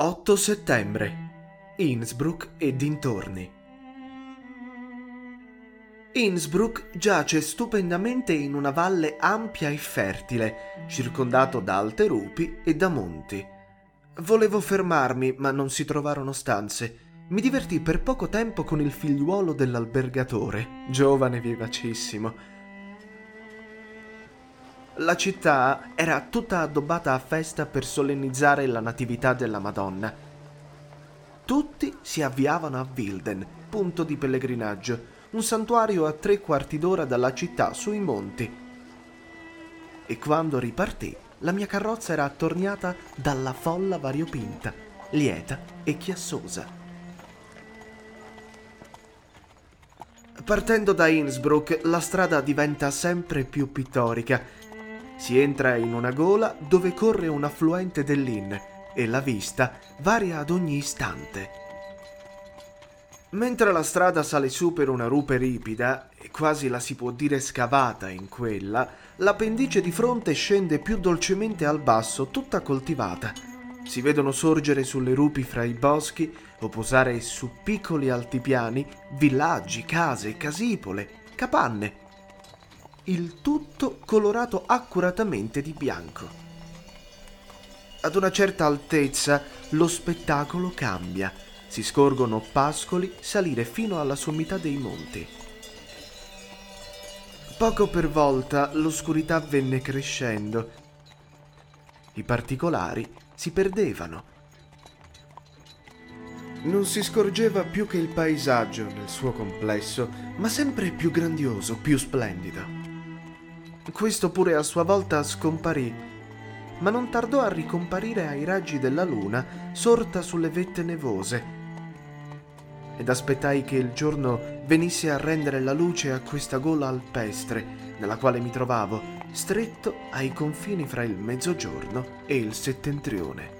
8 settembre. Innsbruck e dintorni. Innsbruck giace stupendamente in una valle ampia e fertile, circondato da alte rupi e da monti. Volevo fermarmi, ma non si trovarono stanze. Mi divertì per poco tempo con il figliuolo dell'albergatore, giovane vivacissimo. La città era tutta addobbata a festa per solennizzare la natività della Madonna. Tutti si avviavano a Wilden, punto di pellegrinaggio, un santuario a tre quarti d'ora dalla città sui monti. E quando ripartì, la mia carrozza era attorniata dalla folla variopinta, lieta e chiassosa. Partendo da Innsbruck, la strada diventa sempre più pittorica si entra in una gola dove corre un affluente dell'Inn e la vista varia ad ogni istante. Mentre la strada sale su per una rupe ripida, e quasi la si può dire scavata in quella, l'appendice di fronte scende più dolcemente al basso, tutta coltivata. Si vedono sorgere sulle rupi fra i boschi o posare su piccoli altipiani villaggi, case, casipole, capanne il tutto colorato accuratamente di bianco. Ad una certa altezza lo spettacolo cambia, si scorgono pascoli salire fino alla sommità dei monti. Poco per volta l'oscurità venne crescendo, i particolari si perdevano. Non si scorgeva più che il paesaggio nel suo complesso, ma sempre più grandioso, più splendido. Questo pure a sua volta scomparì, ma non tardò a ricomparire ai raggi della luna sorta sulle vette nevose. Ed aspettai che il giorno venisse a rendere la luce a questa gola alpestre, nella quale mi trovavo, stretto ai confini fra il mezzogiorno e il settentrione.